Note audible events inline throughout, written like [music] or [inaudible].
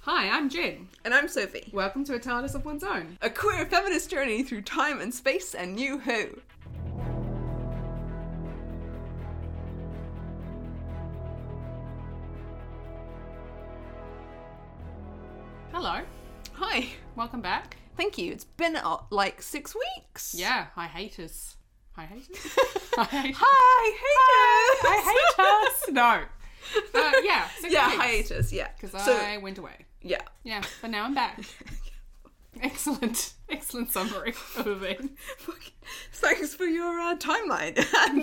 Hi, I'm Jen. And I'm Sophie. Welcome to A TARDIS of One's Own. A queer feminist journey through time and space and New Who. Hello. Hi. Welcome back. Thank you. It's been uh, like six weeks. Yeah, hi haters. Hi haters? hi haters. Hi, haters. I hate us. No. Uh, yeah, six Yeah, weeks. hiatus. Yeah. Because So I went away. Yeah. Yeah, but now I'm back. [laughs] Excellent. Excellent summary of. Thanks for your uh, timeline.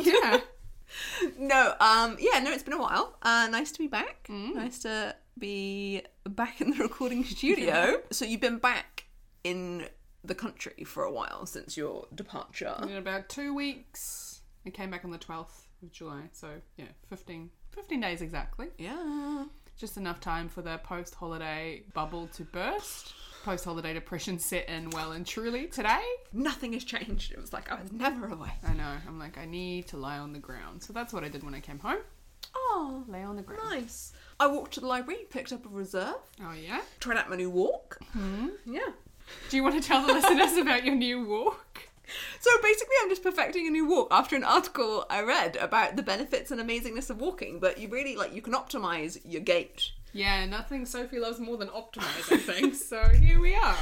[laughs] Yeah. no. Um. Yeah. No. It's been a while. Uh. Nice to be back. Mm. Nice to be back in the recording studio. so you've been back in the country for a while since your departure. In about two weeks. I came back on the 12th of July. So, yeah, 15, 15 days exactly. Yeah. Just enough time for the post holiday bubble to burst. Post holiday depression set in well and truly today. Nothing has changed. It was like I was never away. I know. I'm like, I need to lie on the ground. So that's what I did when I came home. Oh, Lay on the ground. nice. I walked to the library, picked up a reserve, Oh, yeah? tried out my new walk. Hmm? Yeah. Do you want to tell the listeners [laughs] about your new walk? So basically, I'm just perfecting a new walk after an article I read about the benefits and amazingness of walking. But you really like you can optimize your gait. Yeah, nothing Sophie loves more than optimizing things. So here we are.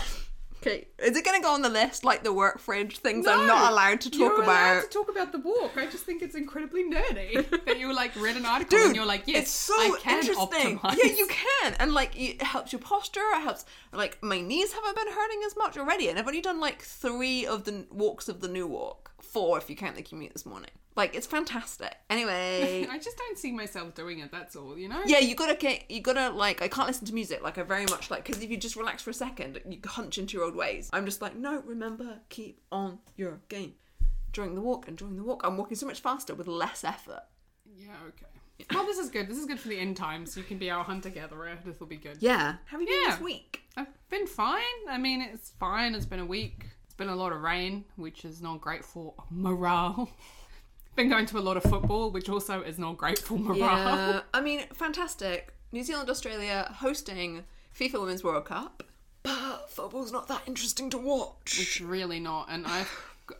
Okay, is it going to go on the list like the work fridge things I'm not allowed to talk about? You're about? allowed to talk about the walk. I just think it's incredibly nerdy [laughs] that you like read an article Dude, and you're like, yes, it's so I can interesting. optimize. Yeah, you can, and like it helps your posture. It helps. Like my knees haven't been hurting as much already, and I've only done like three of the walks of the new walk. Four if you count the commute this morning. Like it's fantastic. Anyway, [laughs] I just don't see myself doing it. That's all, you know. yeah, you gotta get, you gotta like. I can't listen to music. Like I very much like because if you just relax for a second, you hunch into your old ways. I'm just like, no, remember, keep on your game. During the walk and during the walk, I'm walking so much faster with less effort. Yeah. Okay. Well, this is good. This is good for the end times. You can be our hunter gatherer. This will be good. Yeah. How have you been Yeah. this week? I've been fine. I mean, it's fine. It's been a week. It's been a lot of rain, which is not great for morale. [laughs] been going to a lot of football, which also is not great for morale. Yeah, [laughs] I mean, fantastic. New Zealand, Australia hosting FIFA Women's World Cup. But football's not that interesting to watch. It's really not. And I,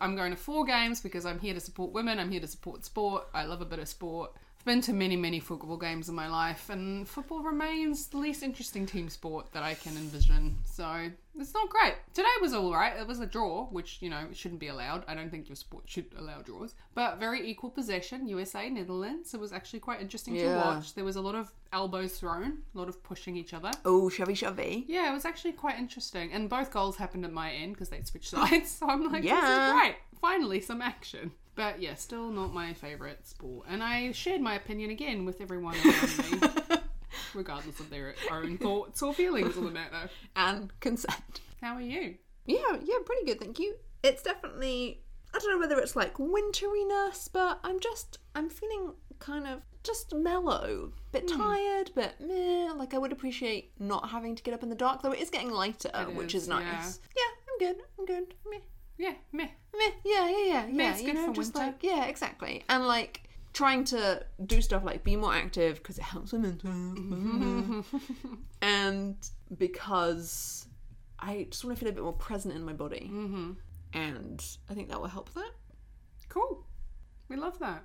I'm going to four games because I'm here to support women. I'm here to support sport. I love a bit of sport. Been to many, many football games in my life, and football remains the least interesting team sport that I can envision. So it's not great. Today was all right. It was a draw, which you know shouldn't be allowed. I don't think your sport should allow draws. But very equal possession, USA Netherlands. It was actually quite interesting to watch. There was a lot of elbows thrown, a lot of pushing each other. Oh, shovey shovey. Yeah, it was actually quite interesting. And both goals happened at my end because they switched [laughs] sides. So I'm like, this Yeah. is great. Finally, some action. But yeah, still not my favourite sport. And I shared my opinion again with everyone around me, [laughs] regardless of their own thoughts or feelings on the matter. And consent. How are you? Yeah, yeah, pretty good, thank you. It's definitely, I don't know whether it's like winteriness, but I'm just, I'm feeling kind of just mellow. Bit hmm. tired, but meh. Like I would appreciate not having to get up in the dark, though it is getting lighter, It which is, is nice. yeah. Yeah, I'm good, I'm good. Meh. Yeah, meh. Meh, yeah, yeah, yeah, yeah. Meh's you know, just winter. like yeah, exactly. And like trying to do stuff like be more active because it helps with mental and because I just want to feel a bit more present in my body, Mm-hmm. and I think that will help that. Cool. We love that.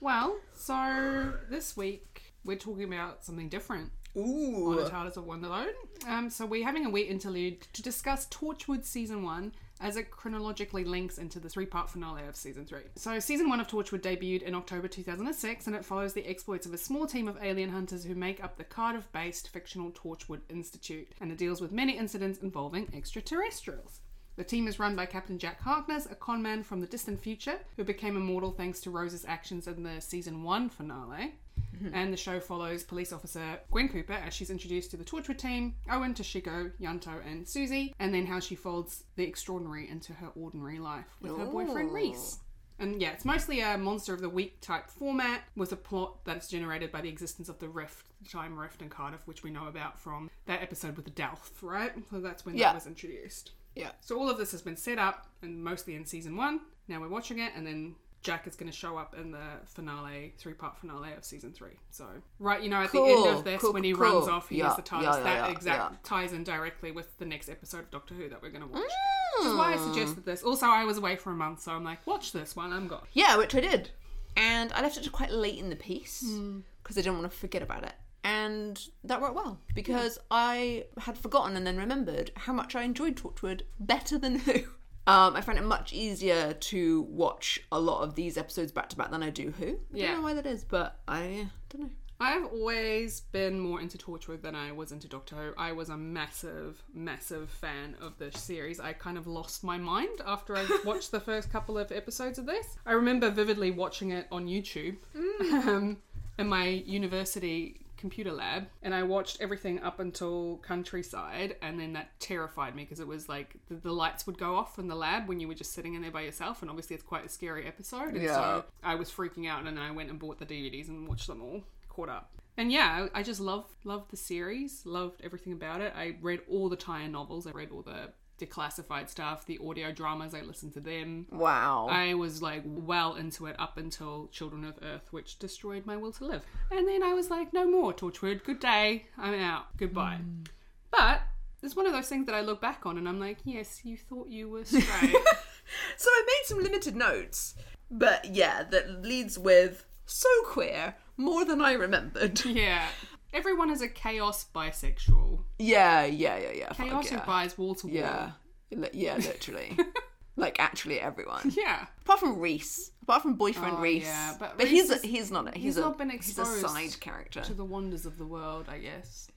Well, so this week we're talking about something different. on Ooh, the TARDIS of Wonderland. Um, so we're having a wee interlude to discuss Torchwood season one as it chronologically links into the three-part finale of season three. So season one of Torchwood debuted in October 2006, and it follows the exploits of a small team of alien hunters who make up the Cardiff-based fictional Torchwood Institute, and it deals with many incidents involving extraterrestrials. The team is run by Captain Jack Harkness, a conman from the distant future who became immortal thanks to Rose's actions in the season one finale. Mm-hmm. And the show follows police officer Gwen Cooper as she's introduced to the Torchwood team, Owen, Toshiko, Ianto, and Suzie, and then how she folds the extraordinary into her ordinary life with her boyfriend Rhys. And yeah, it's mostly a monster of the week type format with a plot that is generated by the existence of the rift, the time rift in Cardiff, which we know about from that episode with the Gelth, right? So that's when Yeah. that was introduced. Yeah. So all of this has been set up and mostly in season one. Now we're watching it, and then Jack is going to show up in the finale, three part finale of season three. So, right, you know, at Cool, the end of this, cool, when he cool, runs off, he Yeah, has the TARDIS. yeah, yeah, that exact ties in directly with the next episode of Doctor Who that we're going to watch. Which is why I mm. suggested this. Also, I was away for a month, so I'm like, watch this while I'm gone. Yeah, which I did. And I left it to quite late in the piece because I didn't want to forget about it. And that worked well because I had forgotten and then remembered how much I enjoyed Torchwood better than [laughs] Who. Um, I find it much easier to watch a lot of these episodes back to back than I do Who. I Yeah. don't know why that is, but I don't know. I've always been more into Torchwood than I was into Doctor Who. I was a massive, massive fan of this series. I kind of lost my mind after I [laughs] watched the first couple of episodes of this. I remember vividly watching it on YouTube [laughs] um, in my university computer lab, and I watched everything up until Countrycide, and then that terrified me because it was like the, the lights would go off in the lab when you were just sitting in there by yourself, and obviously it's quite a scary episode. And Yeah. so I was freaking out, and I went and bought the DVDs and watched them all, caught up. And yeah, I I just love loved the series, loved everything about it. I read all the tie-in novels. I read all the declassified stuff, the audio dramas. I listened to them. Wow. I was like well into it up until Children of Earth, which destroyed my will to live. And then I was like, no more Torchwood. Good day. I'm out. Goodbye. Hmm. But it's one of those things that I look back on and I'm like, yes, you thought you were [laughs] straight. So I made some limited notes, but yeah, that leads with so queer, more than I remembered. yeah. Everyone is a chaos bisexual. Yeah, yeah, yeah, yeah. fuck Chaos yeah. who buys wall to wall. Yeah, Li- yeah, literally. [laughs] like actually everyone, Yeah. apart from Rhys, apart from boyfriend Oh, Rhys. yeah, but but Rhys he's is- a, he's not a, he's, he's a, not been he's a exposed side character. To the wonders of the world, I guess.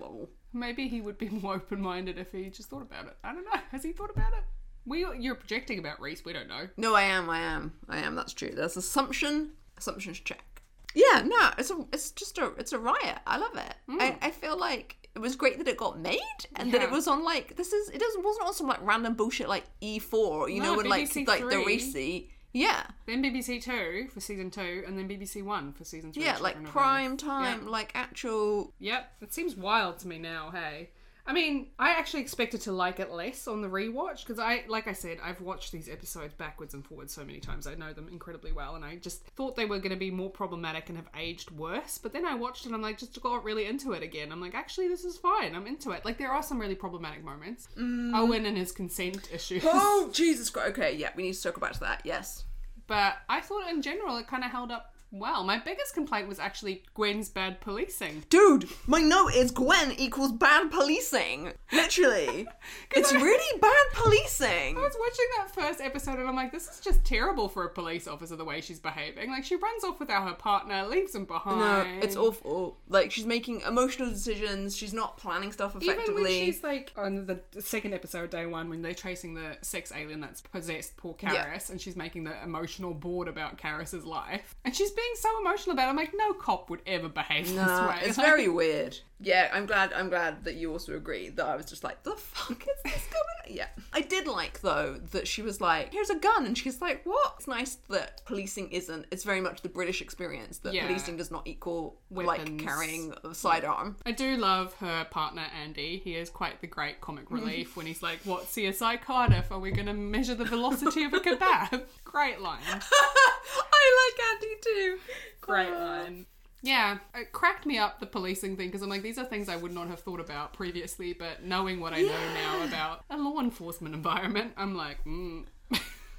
Lol. Maybe he would be more open minded if he just thought about it. I don't know. Has he thought about it? We, you're projecting about Rhys. We don't know. No, I am, I am, I am. That's true. That's assumption. Assumptions check. Yeah, no, it's a, it's just a, it's a riot. I love it. I, mm. I feel like it was great that it got made and that it was on like this is it doesn't wasn't on some like random bullshit like E4. You No, know when like BBC like the Three. Rhys. Yeah, Then BBC Two for season two, and then BBC One for season three. yeah, like prime time, Yeah. like actual. Yep, it seems wild to me now. Hey, I mean, I actually expected to like it less on the rewatch because I, like I said, I've watched these episodes backwards and forwards so many times. I know them incredibly well, and I just thought they were going to be more problematic and have aged worse. But then I watched it, and I'm like, just got really into it again. I'm like, actually, this is fine. I'm into it. Like there are some really problematic moments. Mm. Owen and his consent issues. Oh Jesus Christ! Okay, yeah, we need to circle back to that. Yes. But I thought in general it kind of held up well. My biggest complaint was actually Gwen's bad policing. Dude, my note is Gwen equals bad policing. Literally. [laughs] it's really bad policing. I was watching that first episode and I'm like, this is just terrible for a police officer the way she's behaving. Like she runs off without her partner, leaves him No, behind. it's awful. Like she's making emotional decisions. She's not planning stuff effectively. Even when she's like on the second episode, day one, when they're tracing the sex alien that's possessed poor Carys, and she's making the emotional board about Carys's life, and she's being so emotional about it. I'm like, no cop would ever behave Nah, this way. it's [laughs] Like, very weird. Yeah, I'm glad. I'm glad that you also agree that I was just like, the fuck is this going? on? Yeah, I did like though that she was like, "Here's a gun," and she's like, "What?" It's nice that policing isn't. It's very much the British experience that Yeah. policing does not equal like Weapons. carrying a sidearm. I do love her partner Andy. He is quite the great comic [laughs] relief when he's like, "What CSI Cardiff? Are we going to measure the velocity of a kebab?" [laughs] Great line. I like Andy too. [laughs] Great line. Yeah, it cracked me up the policing thing because I'm like, these are things I would not have thought about previously, but knowing what I know now about a law enforcement environment, I'm like, mm. [laughs]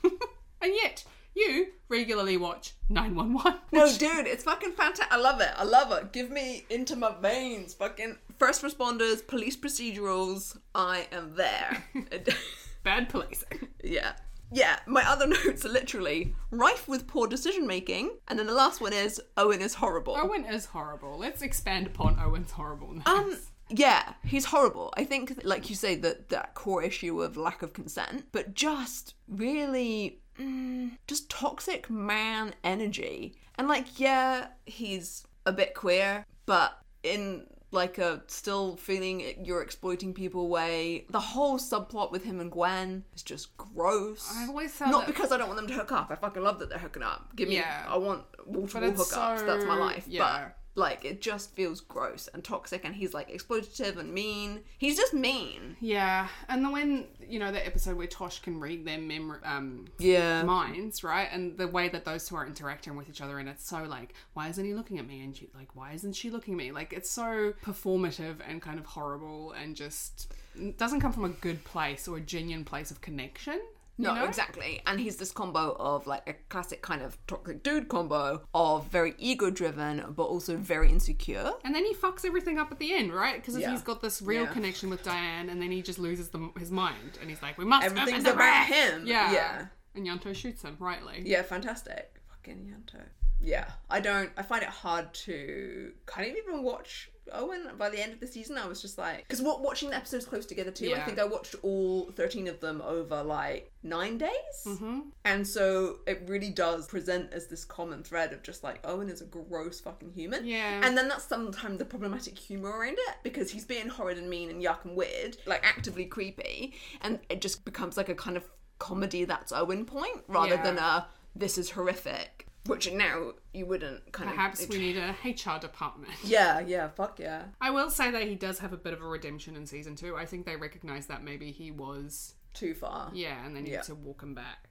and yet you regularly watch 911. No, dude, it's fucking fantastic. I love it. I love it. Give me into my veins. Fucking first responders, police procedurals. I am there. [laughs] Bad policing. yeah. Yeah, my other [laughs] notes are literally rife with poor decision making, and then the last one is Owen is horrible. Owen is horrible. Let's expand upon Owen's horribleness. Um, yeah, he's horrible. I think, like you say, that that core issue of lack of consent, but just really, mm, just toxic man energy. And like, yeah, he's a bit queer, but in like a still feeling you're exploiting people way. The whole subplot with him and Gwen is just gross. I've always Not that- because I don't want them to hook up. I fucking love that they're hooking up. Give me, Yeah. I want wall to But wall it's hookups. That's my life. Yeah. Like it just feels gross and toxic, and he's like exploitative and mean. He's just mean. Yeah, and the when you know the episode where Tosh can read their memory, um, Yeah. minds, right? And the way that those two are interacting with each other, and it's so like, why isn't he looking at me? And she, like, why isn't she looking at me? Like, it's so performative and kind of horrible, and just doesn't come from a good place or a genuine place of connection. You No, know? exactly. And he's this combo of like a classic kind of toxic dude combo of very ego driven, but also very insecure. And then he fucks everything up at the end, right? Because Yeah. he's got this real Yeah. connection with Diane, and then he just loses the, his mind, and he's like, "We must." Everything's about bag." him. Yeah. Yeah. And Ianto shoots him rightly. Yeah, fantastic. Fucking Ianto. Yeah, I don't. I find it hard to kind of even watch Owen. By the end of the season, I was just like, because watching the episodes close together too. I think I watched all thirteen of them over like nine days, Mm-hmm. and so it really does present as this common thread of just like Owen is a gross fucking human. Yeah. and then that's sometimes the problematic humor around it because he's being horrid and mean and yuck and weird, like actively creepy, and it just becomes like a kind of comedy that's Owen point rather Yeah. than a this is horrific, which now you wouldn't kind Perhaps of. we need a [laughs] HR department. [laughs] Yeah, yeah, fuck yeah. I will say that he does have a bit of a redemption in season two. I think they recognise that maybe he was, Too far. yeah, and they need Yeah. to walk him back.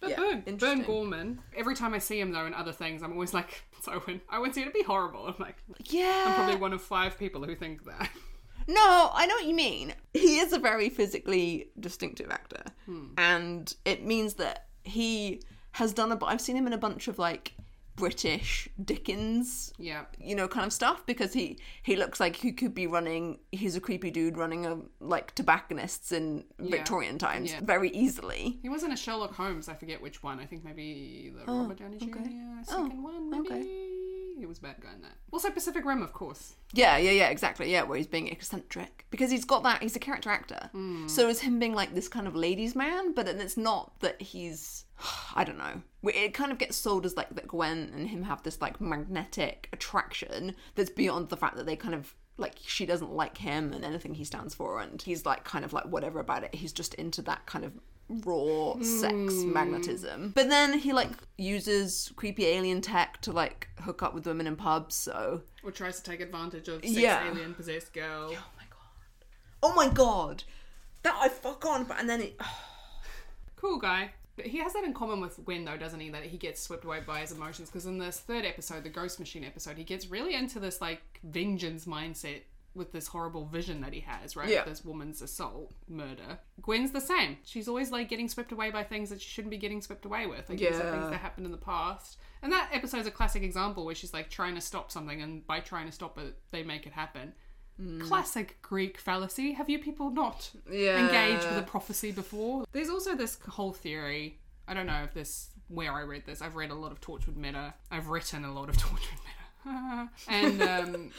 But Yeah, Burn, Burn. Gorman. Every time I see him though in other things, I'm always like, it's Owen. Owen's here to be horrible. I'm like, Yeah. I'm probably one of five people who think that. [laughs] No, I know what you mean. He is a very physically distinctive actor, Hmm. and it means that he has done a. I've seen him in a bunch of like British Dickens, yeah. you know, kind of stuff because he he looks like he could be running. He's a creepy dude running a like tobacconists in Victorian times Yeah. very easily. He was in a Sherlock Holmes. I forget which one. I think maybe the oh, Robert Downey Jr. okay. second oh, one. Maybe okay. He was a bad guy in that. Also Pacific Rim, of course. Yeah, yeah, yeah, exactly. Yeah, where he's being eccentric because he's got that. He's a character actor, hmm. so is him being like this kind of ladies' man, but then it's not that he's. [sighs] I don't know. It kind of gets sold as like that Gwen and him have this like magnetic attraction that's beyond the fact that they kind of like she doesn't like him and anything he stands for, and he's like kind of like whatever about it. He's just into that kind of raw sex hmm. magnetism. But then he like uses creepy alien tech to like hook up with women in pubs. So Or tries to take advantage of sex Yeah. alien possessed girl. Oh my god. Oh my god. That I fuck on, but and then it. [sighs] Cool guy. But he has that in common with Gwen, though, doesn't he? That he gets swept away by his emotions. Because in this third episode, the Ghost Machine episode, he gets really into this like vengeance mindset with this horrible vision that he has, right? Yeah. This woman's assault, murder. Gwen's the same. She's always like getting swept away by things that she shouldn't be getting swept away with. Like these are Yeah. things that happened in the past. And that episode's a classic example where she's like trying to stop something, and by trying to stop it, they make it happen. Classic Greek fallacy. Have you people not Yeah. engaged with a prophecy before. There's also this whole theory. I don't know if this where I read this. I've read a lot of Torchwood Meta. I've written a lot of [laughs] Torchwood Meta. [laughs] and um,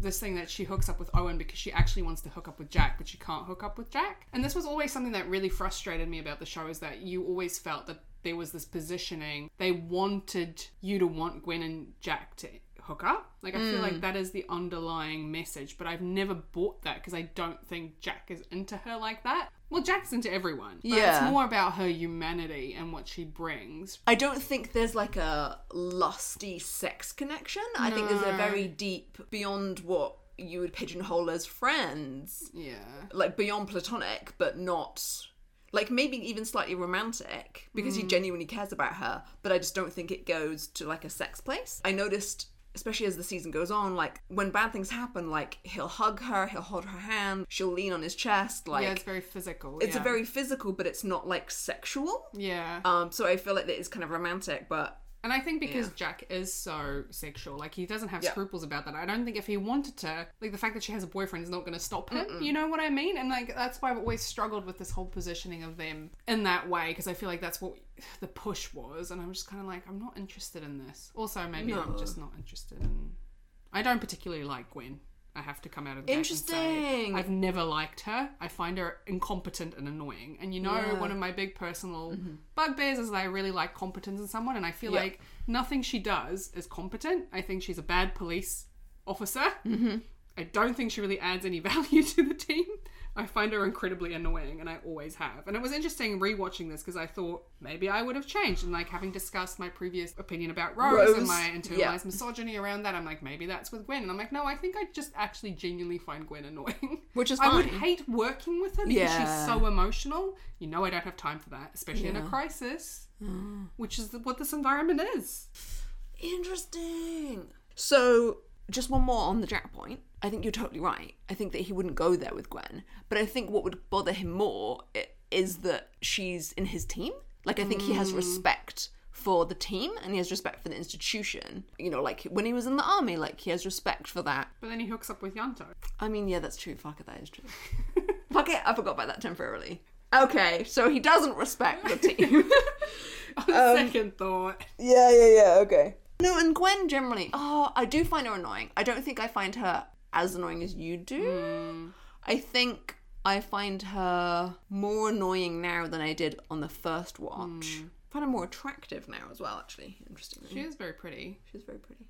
this thing that she hooks up with Owen because she actually wants to hook up with Jack, but she can't hook up with Jack. And this was always something that really frustrated me about the show is that you always felt that there was this positioning. They wanted you to want Gwen and Jack to hook up. Like I feel Mm. like that is the underlying message, but I've never bought that because I don't think Jack is into her like that. Well, Jack's into everyone. But Yeah. it's more about her humanity and what she brings. I don't think there's like a lusty sex connection. I think there's a very deep, beyond what you would pigeonhole as friends, Yeah. like beyond platonic, but not. Like maybe even slightly romantic because he genuinely cares about her, but I just don't think it goes to like a sex place. I noticed, especially as the season goes on, like when bad things happen, like he'll hug her, he'll hold her hand, she'll lean on his chest, like yeah, it's very physical. it's yeah. a very physical, but it's not like sexual. Yeah. Um, so I feel like that is kind of romantic, but And I think because Yeah. Jack is so sexual, like he doesn't have Yeah. scruples about that. I don't think if he wanted to, like the fact that she has a boyfriend is not going to stop him. You know what I mean? And like that's why I've always struggled with this whole positioning of them in that way because I feel like that's what [sighs] the push was, and I'm just kind of like I'm not interested in this. Also, maybe I'm just not interested in. I don't particularly like Gwen. I have to come out of the gate and say Interesting. I've never liked her. I find her incompetent and annoying. And you know, Yeah. Mm-hmm. one of my big personal bugbears is that I really like competence in someone, and I feel Yeah. like nothing she does is competent. I think she's a bad police officer. Mm-hmm. I don't think she really adds any [laughs] value to the team. I find her incredibly annoying, and I always have. And it was interesting rewatching this because I thought maybe I would have changed. And like having discussed my previous opinion about Rose, Rose, and my internalized yeah. misogyny around that, I'm like, maybe that's with Gwen. And I'm like, no, I think I just actually genuinely find Gwen annoying. Which is I would hate working with her because Yeah. she's so emotional. You know, I don't have time for that, especially in a Yeah. Mm. crisis, which is what this environment is. Interesting. So, just one more on the Jack point. I think you're totally right. I think that he wouldn't go there with Gwen. But I think what would bother him more is that she's in his team. Like, I think he has respect for the team and he has respect for the institution. You know, like when he was in the army, like he has respect for that. But then he hooks up with Ianto. I mean, yeah, that's true. Fuck it, that is true. [laughs] Fuck it, I forgot about that temporarily. Okay, so he doesn't respect the [laughs] team. On Um, second thought. Yeah, yeah, yeah, okay. No, and Gwen generally, oh, I do find her annoying. I don't think I find her as annoying as you do. Hmm. I think I find her more annoying now than I did on the first watch. Hmm. I find her more attractive now as well, actually, interestingly. She is very pretty. She's very pretty.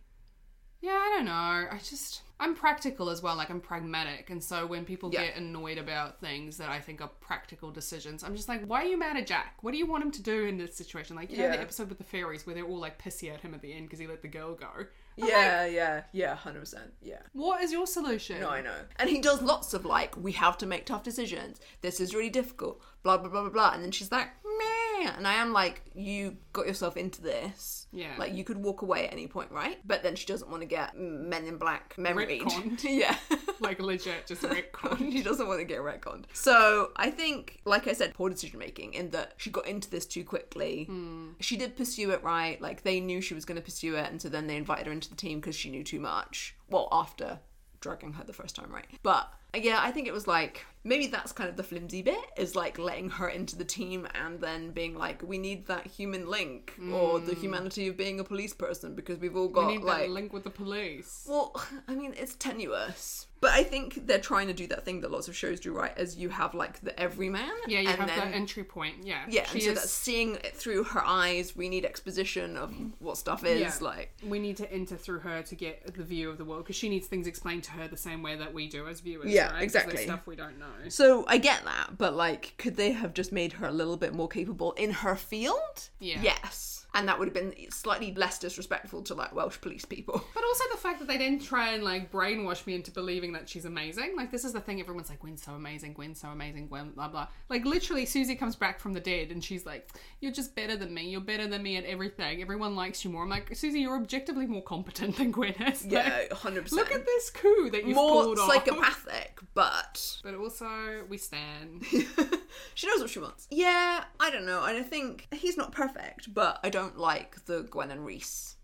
Yeah, I don't know. I just I'm practical as well. Like I'm pragmatic, and so when people Yeah. get annoyed about things that I think are practical decisions, I'm just like, why are you mad at Jack? What do you want him to do in this situation? Like you know the episode with the fairies where they're all like pissy at him at the end because he let the girl go. Yeah, yeah, yeah, 100%. Yeah. What is your solution? No, I know. And he does lots of like, we have to make tough decisions. This is really difficult. Blah blah blah blah blah. And then she's like, meh. And I am like, you got yourself into this. Yeah. Like you could walk away at any point, right? But then she doesn't want to get Men in Black memory. [laughs] Yeah. [laughs] Like legit, just [laughs] retcon. she doesn't want to get retconned. So I think, like I said, poor decision making in that she got into this too quickly. Hmm. She did pursue it right. Like they knew she was going to pursue it, and so then they invited her into the team because she knew too much. Well, after drugging her the first time, right? But yeah, I think it was like maybe that's kind of the flimsy bit is like letting her into the team and then being like, we need that human link or the mm. humanity of being a police person because we've all got We like link with the police. well, [sighs] I mean, it's tenuous. But I think they're trying to do that thing that lots of shows do, right? As you have like the everyman. Yeah, you have then, that entry point. Yeah, Yeah, She and so is- that's seeing it through her eyes. We need exposition of what stuff is Yeah. like. we need to enter through her to get the view of the world because she needs things explained to her the same way that we do as viewers. Yeah, right? 'Cause exactly. There's stuff we don't know. So I get that, but like, could they have just made her a little bit more capable in her field? Yeah. Yes. And that would have been slightly less disrespectful to like Welsh police people. But also the fact that they didn't try and like brainwash me into believing that she's amazing. Like this is the thing everyone's like, Gwen's so amazing, Gwen's so amazing, Gwen, blah blah. Like literally, Suzie comes back from the dead and she's like, "You're just better than me. You're better than me at everything. Everyone likes you more." I'm like, Suzie, you're objectively more competent than Gwen is. Yeah, Like, hundred look at this coup that you've More pulled off. psychopathic, but But also, we stand. [laughs] she knows what she wants. Yeah, I don't know. And I think he's not perfect, but I don't like the Gwen and Rhys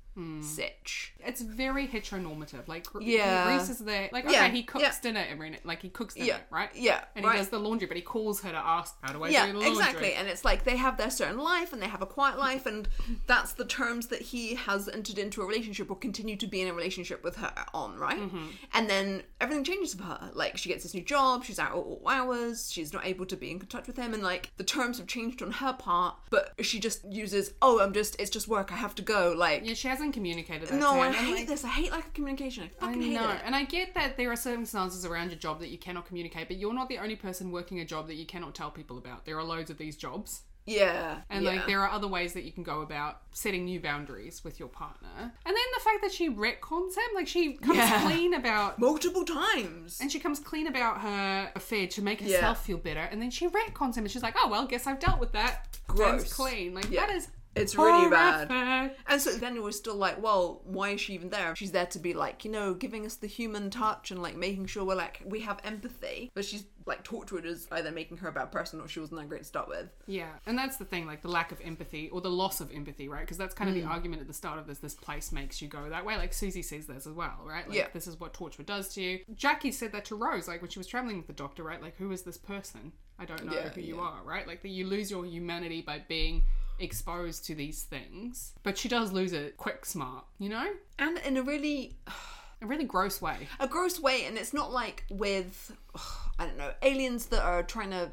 sitch. It's very heteronormative. Like, Yeah. Rhys is there. Like, okay, Yeah, he cooks yeah. dinner every night. Like, he cooks dinner, Yeah, right? yeah, And right. he does the laundry, but he calls her to ask, "How do I Yeah, do the laundry?" exactly. And it's like they have their certain life and they have a quiet life, and that's the terms that he has entered into a relationship or continue to be in a relationship with her on, right? Mm-hmm. And then everything changes for her. Like she gets this new job, she's out all hours, she's not able to be in touch with him, and like the terms have changed on her part, but she just uses, oh, I'm just, it's just work, I have to go. Like, Yeah, she hasn't communicated that. no, to. I hate like, this. I hate lack of communication. I I fucking hate know, it. and I get that there are circumstances around your job that you cannot communicate, but you're not the only person working a job that you cannot tell people about. There are loads of these jobs. Yeah, And yeah. like there are other ways that you can go about setting new boundaries with your partner. And then the fact that she retcons him, like she comes Yeah. clean about multiple times. and she comes clean about her affair to make herself Yeah. feel better, and then she retcons him and she's like, Oh well, guess I've dealt with that. Gross. It's clean. Like that is It's really bad. And so then it was still like, well, why is she even there? She's there to be like, you know, giving us the human touch and like making sure we're like we have empathy. But she's like talked to as either making her a bad person or she wasn't that great to start with. Yeah, and that's the thing, like the lack of empathy or the loss of empathy, right? Because that's kind of the Mm. argument at the start of this. This place makes you go that way. Like Suzie says this as well, right? Like Yeah. this is what torture does to you. Jackie said that to Rose, like when she was traveling with the doctor, right? Like who is this person? I don't know Yeah, who you yeah. are, right? Like that you lose your humanity by being exposed to these things, but she does lose it quick, smart, you know, And in a really a really gross way. a gross way, and it's not like with I don't know aliens that are trying to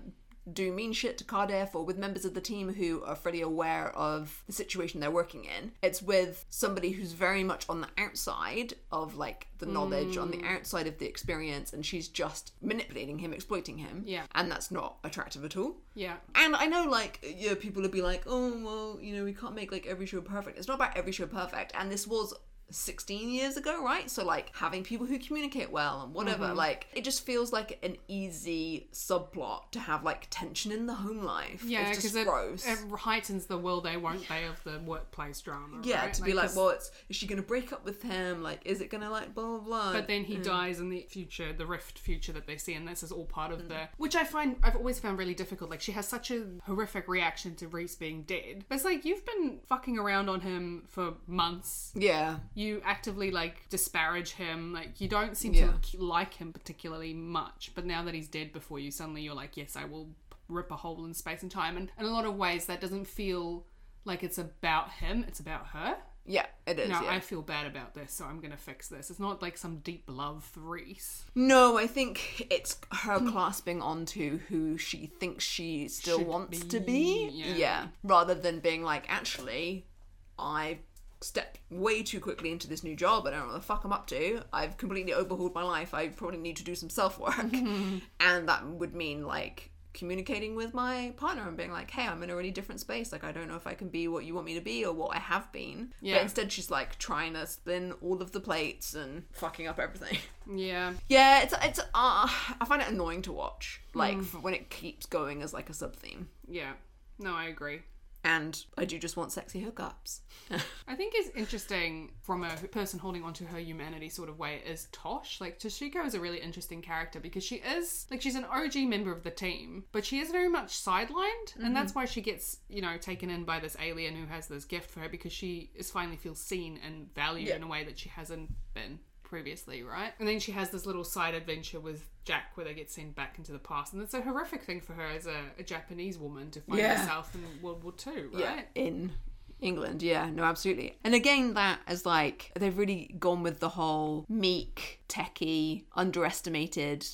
do mean shit to Cardiff or with members of the team who are fully aware of the situation they're working in. It's with somebody who's very much on the outside of like the knowledge, on the Mm. outside of the experience, and she's just manipulating him, exploiting him. Yeah. And that's not attractive at all. Yeah. And I know, like, yeah, people would be like, oh, well, you know, we can't make, like, every show perfect. It's not about every show perfect. And this was 16 years ago, right? So, like, having people who communicate well and whatever, Mm-hmm. like, it just feels like an easy subplot to have, like, tension in the home life. Yeah, because it, it heightens the will they won't they of the workplace drama. yeah, right? to be like, well, it's, is she going to break up with him? Like, is it going to, like, blah, blah, blah? But then he dies in the future, the rift future that they see, and this is all part of the. Which I find, I've always found really difficult. Like, she has such a horrific reaction to Rhys being dead. But it's like, you've been fucking around on him for months. yeah. You actively, like, disparage him. Like, you don't seem Yeah. to like him particularly much. But now that he's dead before you, suddenly you're like, yes, I will rip a hole in space and time. And in a lot of ways, that doesn't feel like it's about him, it's about her. Yeah, it is. No, yeah. I feel bad about this, so I'm gonna fix this. It's not like some deep love for Rhys. No, I think it's her [laughs] clasping onto who she thinks she still Should wants be, to be. yeah. Rather than being like, actually, I stepped way too quickly into this new job. I don't know what the fuck I'm up to. I've completely overhauled my life. I probably need to do some self work. [laughs] and that would mean like communicating with my partner and being like, hey, I'm in a really different space. Like, I don't know if I can be what you want me to be or what I have been. Yeah. But instead, she's like trying to spin all of the plates and fucking up everything. [laughs] Yeah. Yeah, it's it's. Uh, I find it annoying to watch, like f when it keeps going as like a sub theme. Yeah. No, I agree. And I do just want sexy hookups. I think is interesting from a person holding onto her humanity sort of way is Tosh. Like Toshiko is a really interesting character because she is like she's an OG member of the team, but she is very much sidelined, and that's why she gets you know taken in by this alien who has this gift for her because she is finally feels seen and valued Yeah. in a way that she hasn't been previously, right? And then she has this little side adventure with Jack where they get sent back into the past, and it's a horrific thing for her as a, a Japanese woman to find Yeah. herself in World War Two, right? Yeah, in England. Yeah, no, absolutely. And again, that is like they've really gone with the whole meek, techie, underestimated,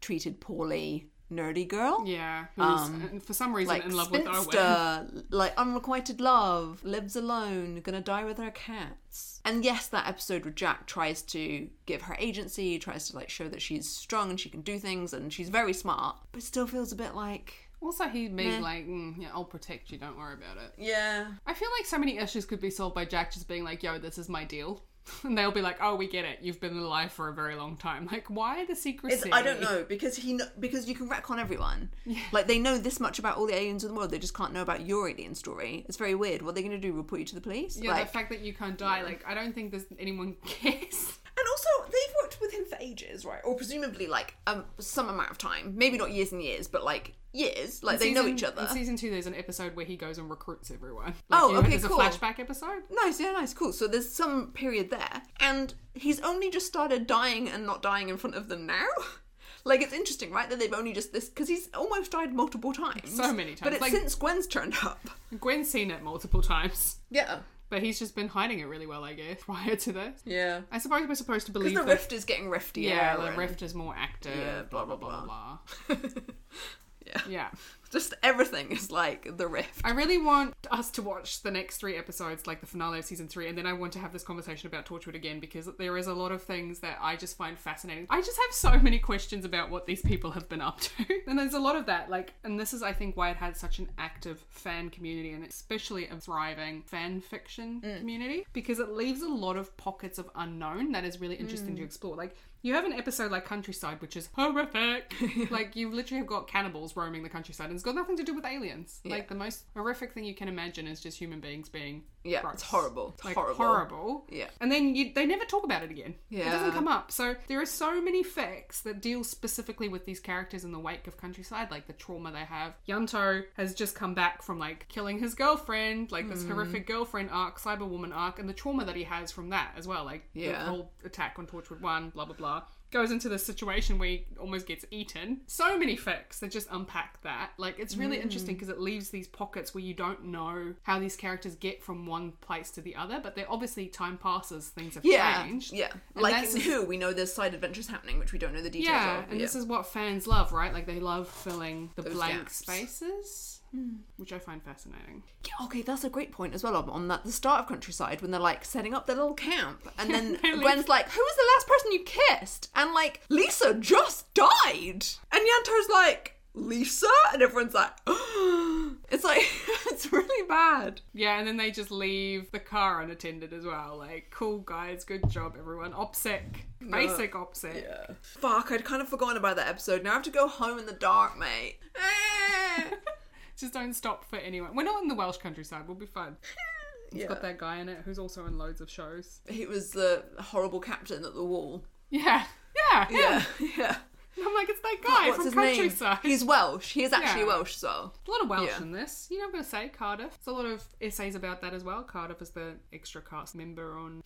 treated poorly, nerdy girl. Yeah, who's and for some reason Like in love with Owen. spinster, like unrequited love, lives alone, gonna die with her cats. And yes, that episode with Jack tries to give her agency, tries to like show that she's strong and she can do things, and she's very smart, but still feels a bit like Also, he being Meh. like, mm, "Yeah, I'll protect you. Don't worry about it." yeah, I feel like so many issues could be solved by Jack just being like, "Yo, this is my deal," [laughs] and they'll be like, "Oh, we get it. You've been alive for a very long time. Like, why the secrecy?" It's, I don't know because he kn- because you can retcon everyone. Like they know this much about all the aliens in the world, they just can't know about your alien story. It's very weird. What are they going to do? Report you to the police? Yeah, like, the fact that you can't die. Like, I don't think there's anyone [laughs] cares. And also they've worked with him for ages, right? Or presumably like um, some amount of time. Maybe not years and years, but like years. Like they know each other. In season two, there's an episode where he goes and recruits everyone. Oh, you- okay, There's cool. a flashback episode. Nice, yeah, nice, cool. So there's some period there, and he's only just started dying and not dying in front of them now. [laughs] Like it's interesting, right? That they've only just this because he's almost died multiple times. So many times. but it's Like- since Gwen's turned up. Gwen's seen it multiple times, Yeah, but he's just been hiding it really well, I guess, [laughs] prior to this. yeah. I suppose we're supposed to believe Because the that rift is getting riftier. Yeah, the and- rift is more active. Yeah, blah blah, blah blah, blah blah. [laughs] Yeah. Yeah. Just everything is like the rift. I really want us to watch the next three episodes, like the finale of season three, and then I want to have this conversation about Torchwood again because there is a lot of things that I just find fascinating. I just have so many questions about what these people have been up to. [laughs] and there's a lot of that, like, and this is, I think, why it had such an active fan community and especially a thriving fan fiction mm. community because it leaves a lot of pockets of unknown that is really interesting to mm. explore. Like, you have an episode like Countrycide, which is horrific. [laughs] like, you literally have got cannibals roaming the countryside, and it's got nothing to do with aliens. Like, the most horrific thing you can imagine is just human beings being Yeah, gross. it's horrible. It's Like, horrible. horrible. Yeah. And then you, they never talk about it again. Yeah. It doesn't come up. So there are so many facts that deal specifically with these characters in the wake of Countrycide, like the trauma they have. Ianto has just come back from like killing his girlfriend, like Mm. this horrific girlfriend arc, Cyberwoman arc, and the trauma that he has from that as well, like the Yeah. whole attack on Torchwood One, blah blah blah. Goes into this situation where he almost gets eaten. So many facts that just unpack that. Like it's really Mm. interesting because it leaves these pockets where you don't know how these characters get from one place to the other, but they're obviously time passes, things have Yeah, changed. yeah. And like in Who, we know there's side adventures happening, which we don't know the details Yeah, of. and this is what fans love, right? Like they love filling the Those blank gaps. spaces, which I find fascinating. Yeah, okay, that's a great point as well. On that, the start of Countrycide, when they're like setting up their little camp, and then [laughs] Gwen's like, "Who was the last person you kissed?" And like, Lisa just died, and Ianto's like, "Lisa," and everyone's like, [gasps] "It's like [laughs] it's really bad." Yeah, and then they just leave the car unattended as well. Like, cool guys, good job, everyone. OPSEC, basic OPSEC. Yeah. Fuck, I'd kind of forgotten about that episode. Now I have to go home in the dark, mate. [laughs] Eh. Just don't stop for anyone. We're not in the Welsh countryside. We'll be fine. [laughs] It's yeah. got that guy in it who's also in loads of shows. He was the horrible captain at the wall. Yeah, yeah, yeah. Yeah, yeah. I'm like, it's that guy What's from Countrycide. name? He's Welsh. He is actually Yeah. Welsh, so. A lot of Welsh Yeah. in this. You know, I'm going to say Cardiff. There's a lot of essays about that as well. Cardiff is the extra cast member on.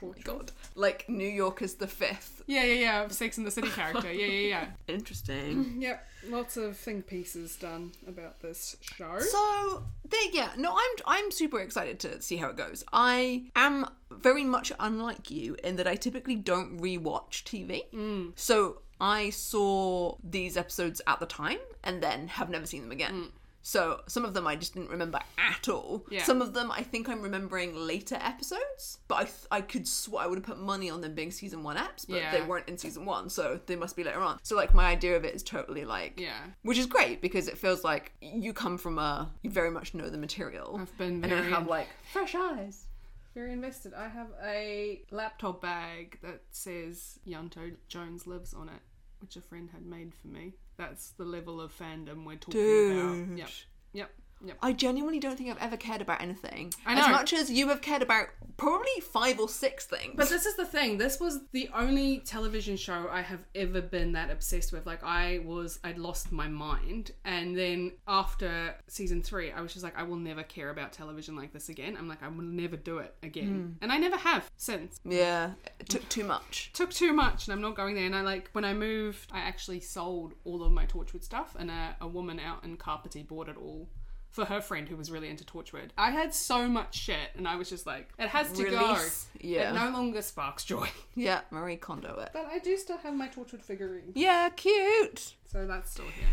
Torchwood. God. Like, New York is the fifth. Yeah, yeah, yeah. Sex in the City character. Yeah, yeah, yeah. [laughs] Interesting. Mm, yep. Lots of think pieces done about this show. So there, yeah, no, I'm I'm super excited to see how it goes. I am very much unlike you in that I typically don't rewatch TV. Mm. So I saw these episodes at the time and then have never seen them again. Mm. So some of them I just didn't remember at all. Yeah. Some of them I think I'm remembering later episodes, but I th- I could sw- I would have put money on them being season one eps, but Yeah. they weren't in season one, so they must be later on. So like my idea of it is totally like yeah. which is great because it feels like you come from a you very much know the material I've been and I have like fresh eyes. Very invested. I have a laptop bag that says Ianto Jones lives on it, which a friend had made for me. That's the level of fandom we're talking about. Yep. Yep. Yep. I genuinely don't think I've ever cared about anything I as much as you have cared about probably five or six things. But this is the thing. This was the only television show I have ever been that obsessed with. Like I was, I'd lost my mind, and then after season three, I was just like, I will never care about television like this again. I'm like, I will never do it again, hmm. and I never have since. yeah, it took too much. took too much and I'm not going there. And I like when I moved, I actually sold all of my Torchwood stuff, and a, a woman out in Carpety bought it all for her friend who was really into Torchwood. I had so much shit, and I was just like, it has to Release. go. Yeah. It no longer sparks joy. [laughs] Yeah, Marie Kondo it. But I do still have my Torchwood figurine, Yeah, cute. so that's still here.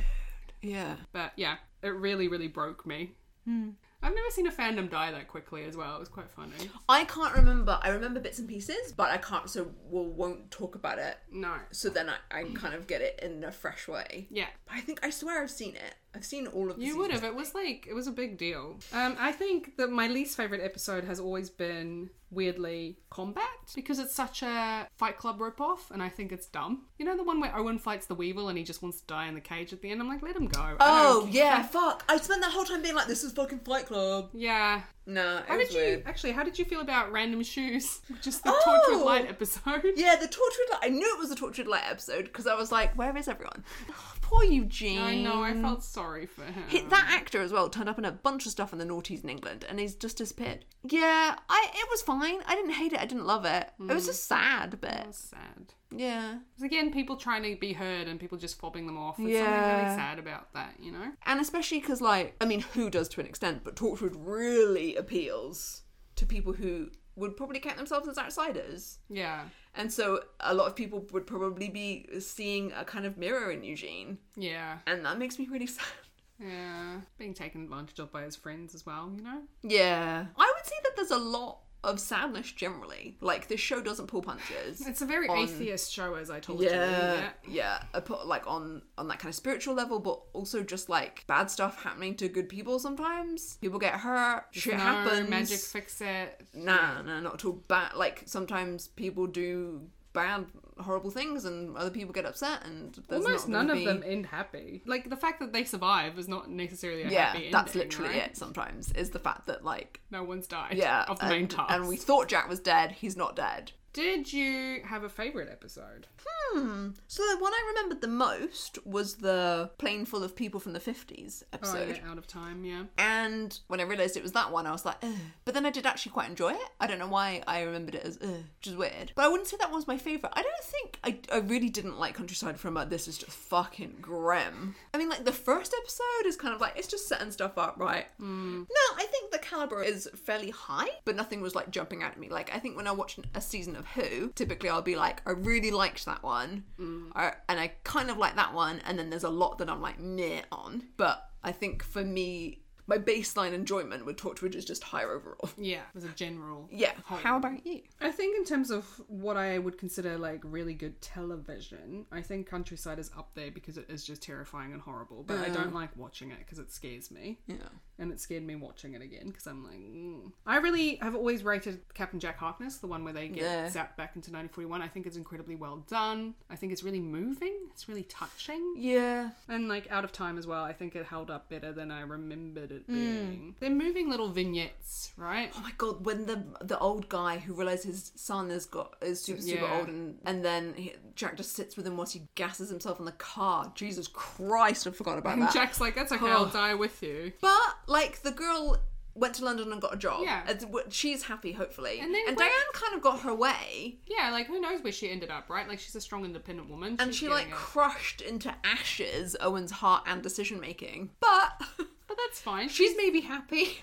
Yeah. But yeah, it really, really broke me. Hmm. I've never seen a fandom die that quickly as well. It was quite funny. I can't remember. I remember bits and pieces, but I can't. So we'll won't talk about it. No. So then I, I kind of get it in a fresh way. Yeah. But I think I swear I've seen it. I've seen all of the You would have. It was like it was a big deal. Um, I think that my least favorite episode has always been weirdly combat because it's such a Fight Club ripoff, and I think it's dumb. You know the one where Owen fights the Weevil and he just wants to die in the cage at the end. I'm like, let him go. Oh yeah, fuck! I spent that whole time being like, "This is fucking Fight Club." yeah. No, it How was did you actually? How did you feel about Random Shoes, [laughs] which is the Oh! Torchwood Light episode? Yeah, the Tortured Light. I knew it was the Tortured Light episode because I was like, "Where is everyone?" [sighs] [sighs] Poor Eugene. I know. I felt sorry for him. He, that actor as well turned up in a bunch of stuff in the noughties in England, and he's just disappeared. Yeah, I it was fine. I didn't hate it. I didn't love it. It was just sad bit. That was sad. Yeah, Because again, people trying to be heard and people just fobbing them off. There's something Yeah. really sad about that, you know? and especially because like, I mean, who does to an extent, but Torchwood really appeals to people who would probably count themselves as outsiders. Yeah. And so a lot of people would probably be seeing a kind of mirror in Eugene. Yeah. And that makes me really [laughs] sad. Yeah, being taken advantage of by his friends as well, you know? Yeah. I would say that there's a lot of sadness generally. Like, this show doesn't pull punches. It's a very On- atheist show, as I told you. Yeah, yeah. Like on on that kind of spiritual level, but also just like bad stuff happening to good people. Sometimes people get hurt, shit no happens. magic fix it. Nah, nah, not at all. Bad. Like sometimes people do bad, horrible things, and other people get upset, and there's Almost not none of be- them end happy. Like the fact that they survive is not necessarily a Yeah, that's literally right? it. Sometimes is the fact that like No one's died. yeah, of the main and, task. and we thought Jack was dead. He's not dead. Did you have a favorite episode? Hmm. So the one I remembered the most was the plane full of people from the 50s Oh, episode. yeah, out of time, yeah. And when I realised it was that one, I was like, Ugh. But then I did actually quite enjoy it. I don't know why I remembered it as, Ugh, which is weird. But I wouldn't say that was my favourite. I don't think, I, I really didn't like Countrycide from a, this is just fucking grim. I mean, like, the first episode is kind of like, it's just setting stuff up, right? No, I think the caliber is fairly high, but nothing was like jumping out at me. Like, I think when I watched a season of Who, typically I'll be like, I really liked that one, mm. or, and I kind of like that one, and then there's a lot that I'm like, meh on. But I think for me, my baseline enjoyment with Torchwood is just higher overall. [laughs] Yeah, as a general. Yeah. whole. How about you? I think in terms of what I would consider like really good television, I think Countrycide is up there because it is just terrifying and horrible. But I don't like watching it because it scares me, Yeah. and it scared me watching it again because I'm like, mm. I really have always rated Captain Jack Harkness, the one where they get Yeah. zapped back into 1941. I think it's incredibly well done. I think it's really moving. It's really touching. Yeah. And like out of time as well, I think it held up better than I remembered it hmm. being. They're moving little vignettes, right? Oh my god, when the the old guy who realizes his son has got is super super Yeah. old and and then he, Jack just sits with him whilst he gasses himself in the car. Jesus Christ, I forgot about And that. Jack's like, "That's okay, I'll Oh. die with you." But like the girl went to London and got a job. Yeah. It's- w- she's happy, hopefully. And then and when- Diane kind of got her way, Yeah, like who knows where she ended up, right? Like she's a strong, independent woman, and She's she like getting it. crushed into ashes Owen's heart and decision making. But but [laughs] that's fine. she's maybe happy.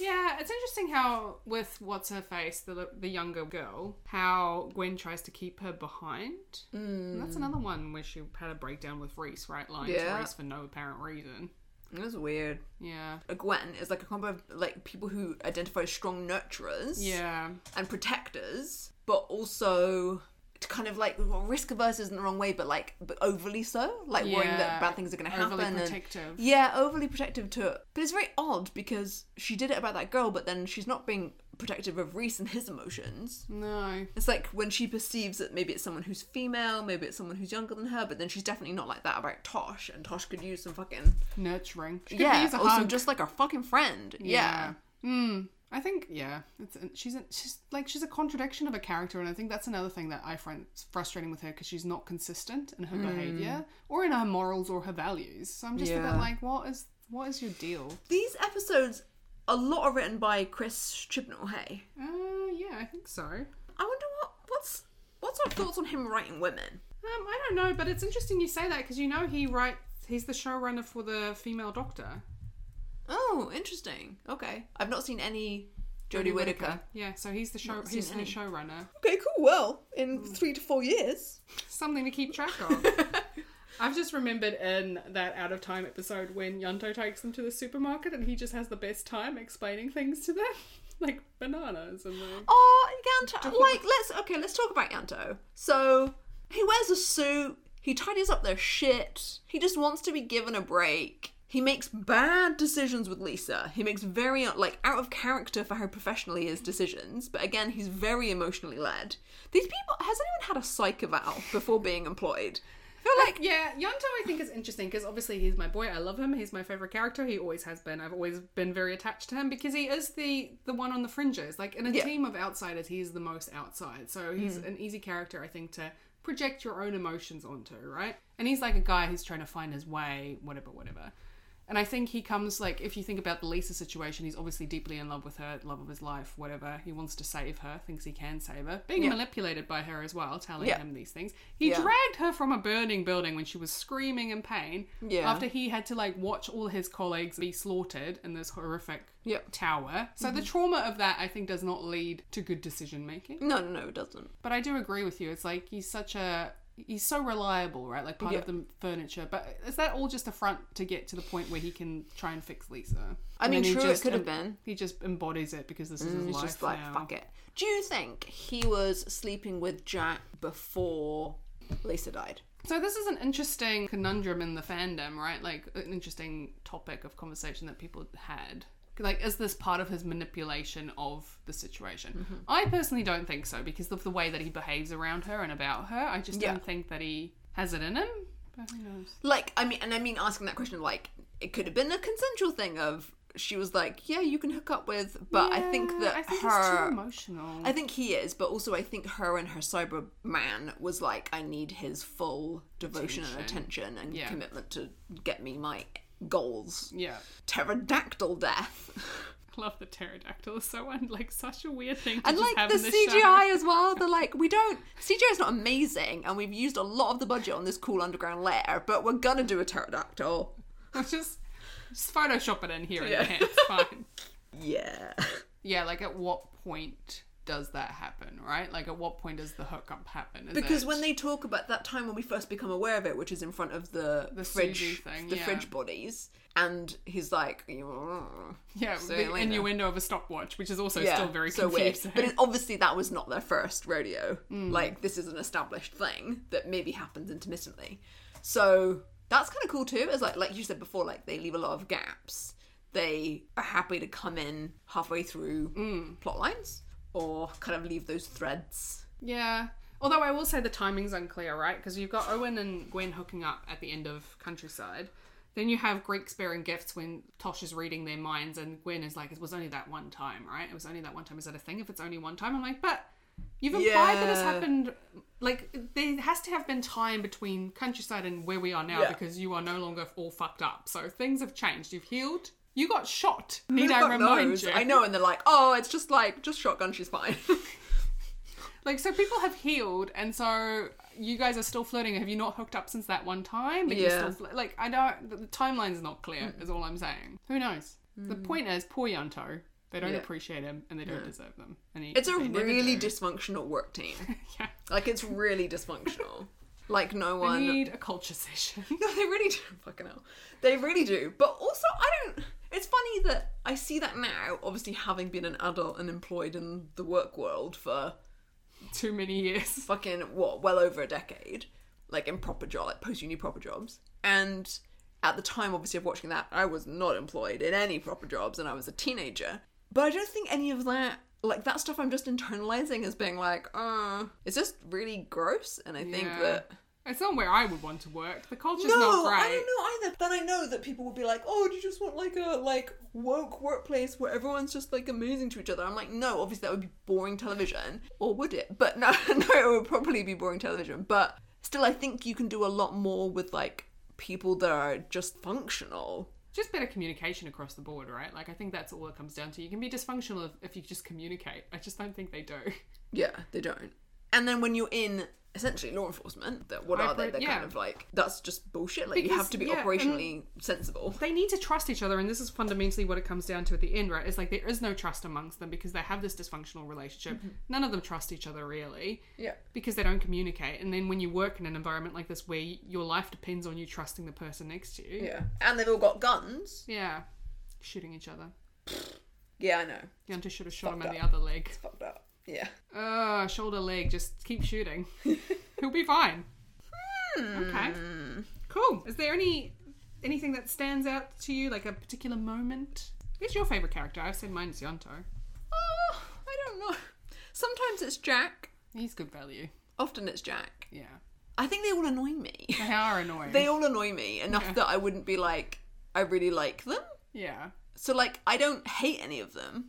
yeah, it's interesting how with what's her face, the the younger girl, how Gwen tries to keep her behind. And that's mm. another one where she had a breakdown with Rhys, right? Lying Yeah. to Rhys for no apparent reason. It was weird. Yeah, A Gwen is like a combo of like people who identify as strong nurturers. yeah, and protectors, but also kind of like well, risk averse isn't the wrong way, but like but overly so, like worrying that bad things are going to happen. overly and- protective. yeah, overly protective to it. But it's very odd because she did it about that girl, but then she's not being protective of Rhys and his emotions. No, It's like when she perceives that maybe it's someone who's female, maybe it's someone who's younger than her, but then she's definitely not like that about Tosh, and Tosh could use some fucking nurturing. Yeah, a also hug. just like our fucking friend. Yeah. Hmm. I think yeah, it's she's a, she's like she's a contradiction of a character, and I think that's another thing that I find frustrating with her because she's not consistent in her behavior or in her morals or her values. So I'm just a bit like, what is what is your deal? These episodes, a lot are written by Chris Chibnall. Hey. Uh, yeah, I think so. I wonder what what's what's our thoughts on him writing women? Um, I don't know, but it's interesting you say that because you know he writes. He's the showrunner for the Female Doctor, Oh, interesting. Okay, I've not seen any Jodie Whittaker. Yeah, so he's the show. Not He's the any. showrunner. Okay, cool. Well, in mm. three to four years. [laughs] Something to keep track of. [laughs] I've just remembered in that out of time episode when Ianto takes them to the supermarket and he just has the best time explaining things to them, [laughs] like bananas and oh, like. Oh, Ianto. Like, let's okay. Let's talk about Ianto. So he wears a suit. He tidies up their shit. He just wants to be given a break. He makes bad decisions with Lisa. He makes very like out of character for how professional he is decisions. But again, he's very emotionally led. These people. Has anyone had a psych eval before being employed? I feel like Yeah, Ianto I think is interesting because obviously he's my boy. I love him. He's my favorite character. He always has been. I've always been very attached to him because he is the the one on the fringes. Like in a Yeah. team of outsiders, he's the most outside. So he's mm. an easy character, I think, to project your own emotions onto, right? And he's like a guy who's trying to find his way, whatever, whatever. And I think he comes like if you think about the Lisa situation, he's obviously deeply in love with her, love of his life, whatever. He wants to save her, thinks he can save her, being Yeah. manipulated by her as well, telling Yeah. him these things. He Yeah. dragged her from a burning building when she was screaming in pain. Yeah. After he had to like watch all his colleagues be slaughtered in this horrific Yeah. tower. So Mm-hmm. the trauma of that I think does not lead to good decision making. no, no, no, it doesn't. But I do agree with you. It's like he's such a he's so reliable, right? Like part Yeah. of the furniture. But is that all just a front to get to the point where he can try and fix Lisa? I And mean, true, it could have been. He just embodies it because this is mm, his life just like, now. fuck it. Do you think he was sleeping with Jack before Lisa died? So this is an interesting conundrum in the fandom, right? Like an interesting topic of conversation that people had. Like, is this part of his manipulation of the situation? Mm-hmm. I personally don't think so because of the way that he behaves around her and about her. I just Yeah. don't think that he has it in him. But who knows? Like, I mean, and I mean asking that question, like, it could have been a consensual thing of she was like, "Yeah, you can hook up with," but I think that I think her. emotional. I think he is, but also I think her and her cyber man was like, I need his full devotion and attention and Yeah. commitment to get me my goals. yeah. Pterodactyl death. I love the pterodactyl. So un- like such a weird thing to And like the in the CGI show. as well. They're like, we don't CGI is not amazing and we've used a lot of the budget on this cool underground lair, but we're gonna do a pterodactyl. [laughs] just just Photoshop it in here Yeah. and there. It's fine. [laughs] Yeah. Yeah, like at what point does that happen, right? Like at what point does the hookup happen? Is Because it- when they talk about that time when we first become aware of it, which is in front of the, The fridge thing, the yeah. fridge bodies, and he's like, yeah, See the innuendo of a stopwatch, which is also yeah, still very so weird. confusing. But it, obviously, that was not their first rodeo. Mm. Like this is an established thing that maybe happens intermittently. So that's kind of cool too. As like like you said before, like they leave a lot of gaps. They are happy to come in halfway through Mm. plot lines or kind of leave those threads. Yeah. Although I will say the timing's unclear, right? Because you've got Owen and Gwen hooking up at the end of Countrycide. Then you have Greeks Bearing Gifts when Tosh is reading their minds, and Gwen is like, "It was only that one time, right? It was only that one time. Is that a thing? If it's only one time, I'm like, but you've implied that it's happened. Like there has to have been time between Countrycide and where we are now Yeah. because you are no longer all fucked up. So things have changed. You've healed. You got shot. Need I remind knows? you? I know, and they're like, "Oh, it's just like just shotgun. She's fine." [laughs] Like, so people have healed, and so you guys are still flirting. Have you not hooked up since that one time? But Yeah. still like, I don't. The the timeline's not clear. Is all I'm saying. Who knows? The mm. point is, poor Ianto. They don't Yeah. appreciate him, and they don't deserve them. And he, it's a really dysfunctional work team. [laughs] yeah. Like it's really dysfunctional. Like no They one. need a culture session. [laughs] No, they really do. Fucking hell. They really do. But also, I don't. It's funny that I see that now, obviously having been an adult and employed in the work world for Too many years. [laughs] fucking, what, well over a decade. Like in proper job, like post uni proper jobs. And at the time, obviously, of watching that, I was not employed in any proper jobs and I was a teenager. But I don't think any of that. Like that stuff I'm just internalizing as being like, uh, it's just really gross. And I think Yeah. that It's not where I would want to work. The culture's no, not great. I don't know either. Then I know that people would be like, "Oh, do you just want like a like woke workplace where everyone's just like amazing to each other?" I'm like, no, obviously that would be boring television, or would it? But [laughs] no, no, it would probably be boring television. But still, I think you can do a lot more with like people that are just functional. Just better communication across the board, right? Like, I think that's all it comes down to. You can be dysfunctional if, if you just communicate. I just don't think they do. [laughs] Yeah, they don't. And then when you're in essentially law enforcement, that what are they? They're yeah. kind of like that's just bullshit. Like you have to be yeah, operationally sensible. they need to trust each other and this is fundamentally what it comes down to at the end right it's like there is no trust amongst them because they have this dysfunctional relationship mm-hmm. none of them trust each other really Yeah. because they don't communicate and then when you work in an environment like this where your life depends on you trusting the person next to you Yeah. And they've all got guns. yeah shooting each other Yeah, I know. Ianto should have shot him in the other leg Fucked up. Yeah. uh shoulder leg just keep shooting [laughs] he'll be fine okay cool is there any anything that stands out to you like a particular moment who's your favorite character i've said mine's Ianto Oh, I don't know. Sometimes it's Jack. He's good value. Often it's Jack. Yeah. I think they all annoy me. They are annoying. they all annoy me enough Yeah. that I wouldn't be like, I really like them. yeah. So like, I don't hate any of them.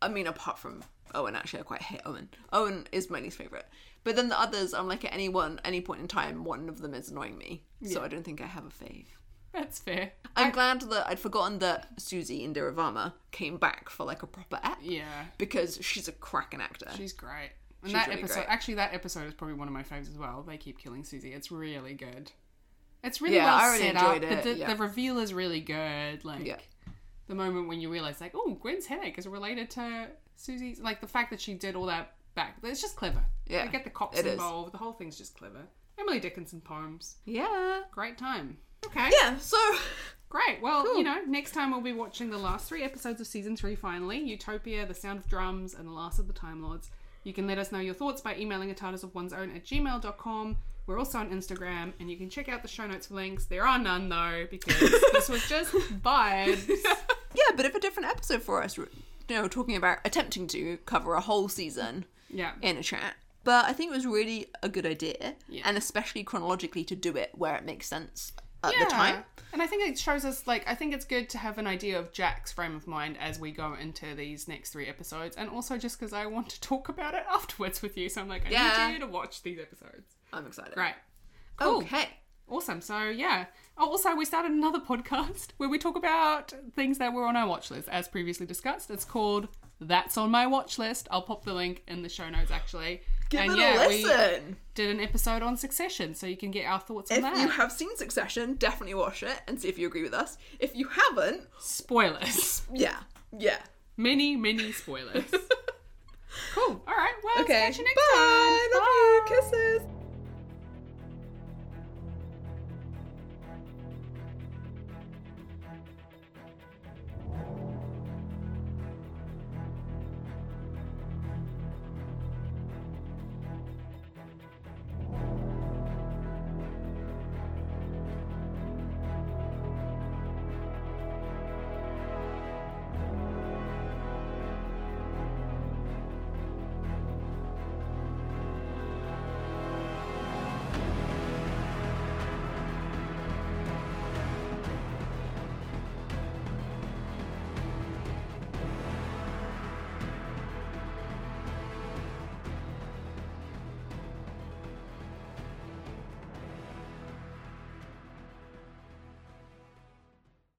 I mean, apart from Owen, actually, I quite hate Owen. Owen is my least favorite. But then the others, I'm like, at any one, any point in time, one of them is annoying me. So I don't think I have a fave. That's fair. I'm glad that I'd forgotten that Suzie Indira Varma came back for like a proper ep Yeah. because she's a cracking actor. She's great. And She's that really episode, great. actually, that episode is probably one of my faves as well. They keep killing Suzie. It's really good. It's really Yeah, well I really set up. enjoyed The- it, The, yeah. the reveal is really good. Like Yeah. the moment when you realize, like, oh, Gwen's headache is related to Suzie's. Like the fact that she did all that back. It's just clever. Yeah, They get the cops it is. involved. The whole thing's just clever. Emily Dickinson poems. yeah. Great time. Okay. Yeah, so Great. Well, Cool. you know, next time we'll be watching the last three episodes of season three finally Utopia, The Sound of Drums, and The Last of the Time Lords. You can let us know your thoughts by emailing a TARDIS of one's own at gmail.com. We're also on Instagram, and you can check out the show notes for links. There are none, though, because this was just [laughs] vibes. yeah, but of a different episode for us. You know, talking about attempting to cover a whole season Yeah. in a chat. But I think it was really a good idea, Yeah. and especially chronologically to do it where it makes sense. at the time. And I think it shows us, like, I think it's good to have an idea of Jack's frame of mind as we go into these next three episodes. And also just because I want to [laughs] talk about it afterwards with you. So I'm like, I Yeah. need you to watch these episodes. I'm excited. Right. Cool. Okay. Awesome. So, yeah. Oh, also, we started another [laughs] podcast where we talk about things that were on our watch list, as previously discussed. It's called That's on My Watch List. I'll pop the link in the show notes, actually. Give and it yeah, a we listen. did an episode on Succession, so you can get our thoughts on If that. If you have seen Succession, definitely watch it and see if you agree with us. If you haven't, Spoilers. [laughs] yeah, yeah. many, many spoilers. [laughs] cool. All right. Well, Okay. catch you next Bye. time. Love you. Kisses.